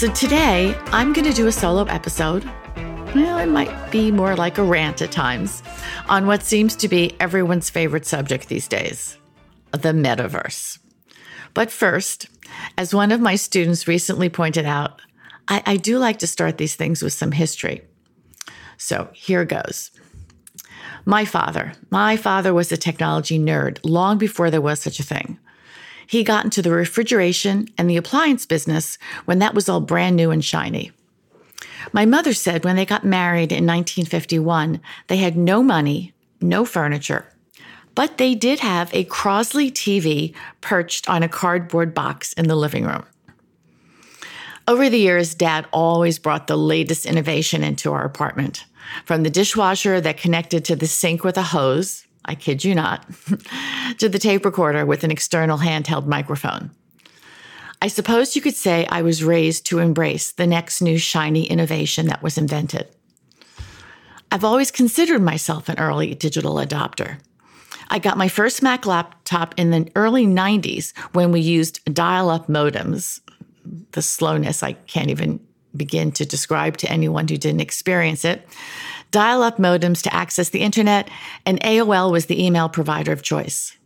So today I'm going to do a solo episode. Well, it might be more like a rant at times on what seems to be everyone's favorite subject these days the metaverse. But first, as one of my students recently pointed out, I, I do like to start these things with some history. So here goes. My father, my father was a technology nerd long before there was such a thing. He got into the refrigeration and the appliance business when that was all brand new and shiny. My mother said when they got married in 1951, they had no money, no furniture, but they did have a Crosley TV perched on a cardboard box in the living room. Over the years, Dad always brought the latest innovation into our apartment. From the dishwasher that connected to the sink with a hose, I kid you not, to the tape recorder with an external handheld microphone. I suppose you could say I was raised to embrace the next new shiny innovation that was invented. I've always considered myself an early digital adopter. I got my first Mac laptop in the early 90s when we used dial up modems. The slowness I can't even begin to describe to anyone who didn't experience it. Dial up modems to access the internet, and AOL was the email provider of choice.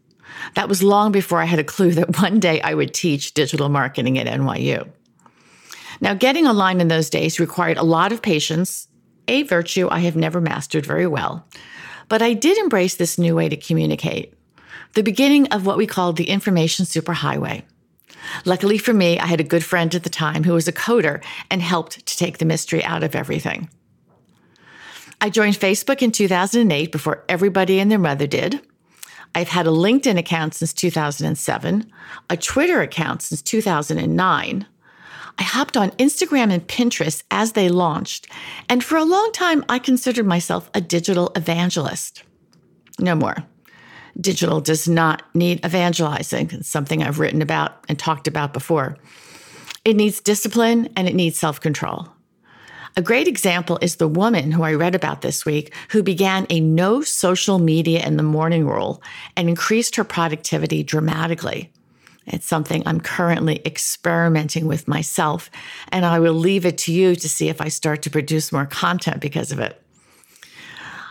That was long before I had a clue that one day I would teach digital marketing at NYU. Now, getting online in those days required a lot of patience, a virtue I have never mastered very well. But I did embrace this new way to communicate, the beginning of what we called the information superhighway. Luckily for me, I had a good friend at the time who was a coder and helped to take the mystery out of everything. I joined Facebook in 2008 before everybody and their mother did. I've had a LinkedIn account since 2007, a Twitter account since 2009. I hopped on Instagram and Pinterest as they launched, and for a long time, I considered myself a digital evangelist. No more. Digital does not need evangelizing. It's something I've written about and talked about before. It needs discipline and it needs self control. A great example is the woman who I read about this week who began a no social media in the morning rule and increased her productivity dramatically. It's something I'm currently experimenting with myself, and I will leave it to you to see if I start to produce more content because of it.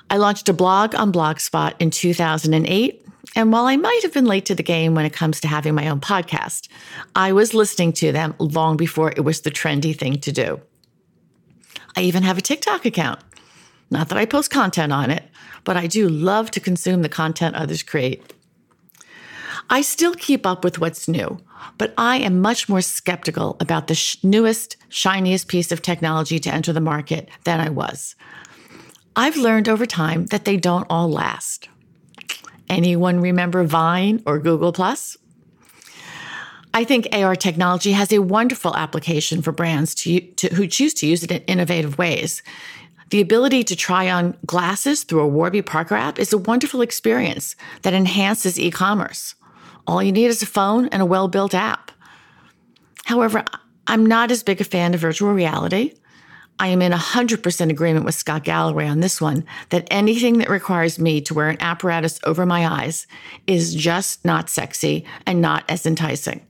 I launched a blog on Blogspot in 2008, and while I might have been late to the game when it comes to having my own podcast, I was listening to them long before it was the trendy thing to do. I even have a TikTok account. Not that I post content on it, but I do love to consume the content others create. I still keep up with what's new, but I am much more skeptical about the sh- newest, shiniest piece of technology to enter the market than I was. I've learned over time that they don't all last. Anyone remember Vine or Google Plus? I think AR technology has a wonderful application for brands to, to, who choose to use it in innovative ways. The ability to try on glasses through a Warby Parker app is a wonderful experience that enhances e commerce. All you need is a phone and a well built app. However, I'm not as big a fan of virtual reality. I am in 100% agreement with Scott Galloway on this one that anything that requires me to wear an apparatus over my eyes is just not sexy and not as enticing.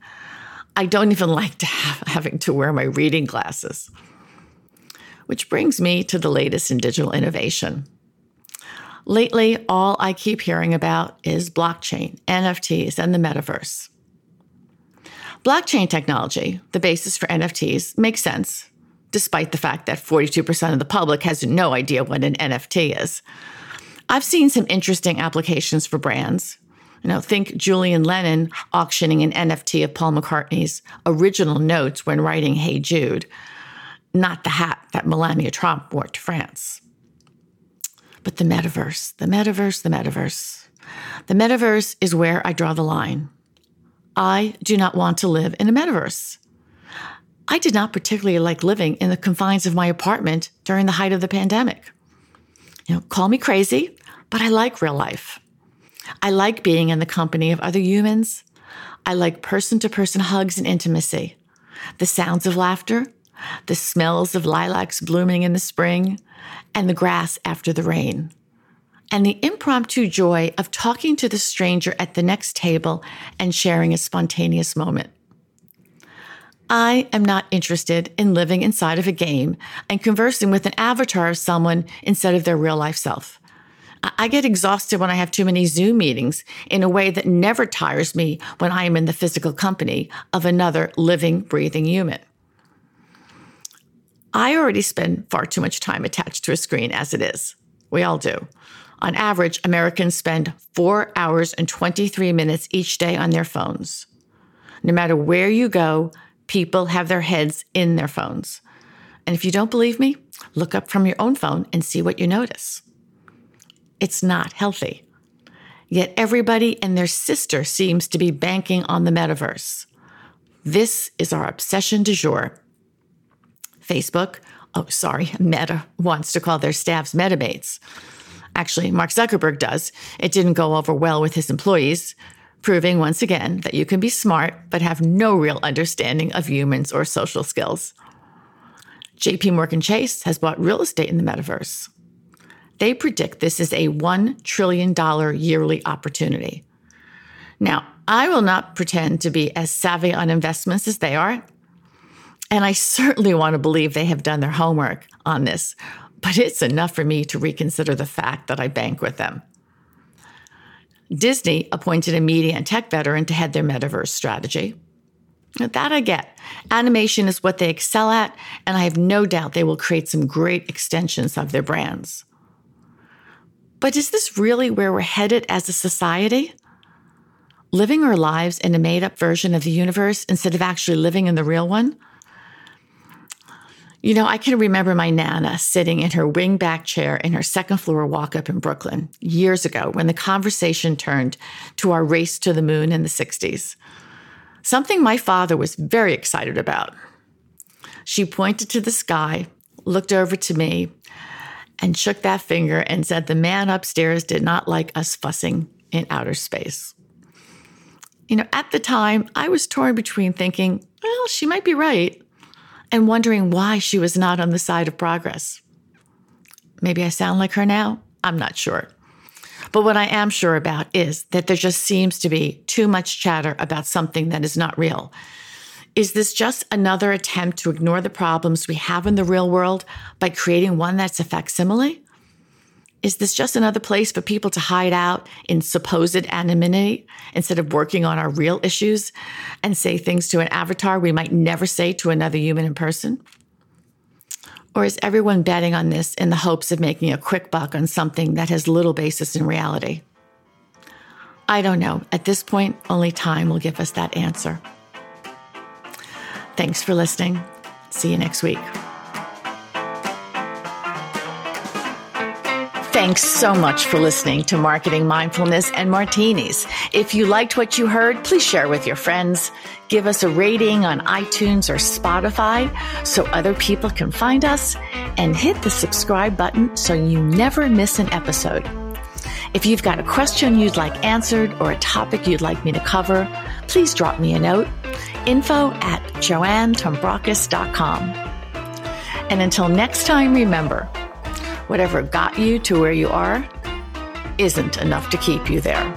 I don't even like to have, having to wear my reading glasses. Which brings me to the latest in digital innovation. Lately, all I keep hearing about is blockchain, NFTs, and the metaverse. Blockchain technology, the basis for NFTs, makes sense, despite the fact that 42% of the public has no idea what an NFT is. I've seen some interesting applications for brands, you know, think Julian Lennon auctioning an NFT of Paul McCartney's original notes when writing Hey Jude, not the hat that Melania Trump wore to France. But the metaverse, the metaverse, the metaverse. The metaverse is where I draw the line. I do not want to live in a metaverse. I did not particularly like living in the confines of my apartment during the height of the pandemic. You know, call me crazy, but I like real life. I like being in the company of other humans. I like person to person hugs and intimacy, the sounds of laughter, the smells of lilacs blooming in the spring, and the grass after the rain, and the impromptu joy of talking to the stranger at the next table and sharing a spontaneous moment. I am not interested in living inside of a game and conversing with an avatar of someone instead of their real life self. I get exhausted when I have too many Zoom meetings in a way that never tires me when I am in the physical company of another living, breathing human. I already spend far too much time attached to a screen as it is. We all do. On average, Americans spend four hours and 23 minutes each day on their phones. No matter where you go, people have their heads in their phones. And if you don't believe me, look up from your own phone and see what you notice. It's not healthy. Yet everybody and their sister seems to be banking on the metaverse. This is our obsession du jour. Facebook, oh, sorry, Meta wants to call their staffs MetaMates. Actually, Mark Zuckerberg does. It didn't go over well with his employees, proving once again that you can be smart but have no real understanding of humans or social skills. JP Morgan Chase has bought real estate in the metaverse. They predict this is a $1 trillion yearly opportunity. Now, I will not pretend to be as savvy on investments as they are. And I certainly want to believe they have done their homework on this, but it's enough for me to reconsider the fact that I bank with them. Disney appointed a media and tech veteran to head their metaverse strategy. That I get. Animation is what they excel at, and I have no doubt they will create some great extensions of their brands. But is this really where we're headed as a society? Living our lives in a made up version of the universe instead of actually living in the real one? You know, I can remember my Nana sitting in her wingback chair in her second floor walk up in Brooklyn years ago when the conversation turned to our race to the moon in the 60s. Something my father was very excited about. She pointed to the sky, looked over to me, and shook that finger and said the man upstairs did not like us fussing in outer space. You know, at the time, I was torn between thinking, well, she might be right, and wondering why she was not on the side of progress. Maybe I sound like her now. I'm not sure. But what I am sure about is that there just seems to be too much chatter about something that is not real. Is this just another attempt to ignore the problems we have in the real world by creating one that's a facsimile? Is this just another place for people to hide out in supposed anonymity instead of working on our real issues and say things to an avatar we might never say to another human in person? Or is everyone betting on this in the hopes of making a quick buck on something that has little basis in reality? I don't know. At this point, only time will give us that answer. Thanks for listening. See you next week. Thanks so much for listening to Marketing Mindfulness and Martinis. If you liked what you heard, please share with your friends. Give us a rating on iTunes or Spotify so other people can find us, and hit the subscribe button so you never miss an episode. If you've got a question you'd like answered or a topic you'd like me to cover, please drop me a note info at joannetombrakos.com. And until next time, remember whatever got you to where you are isn't enough to keep you there.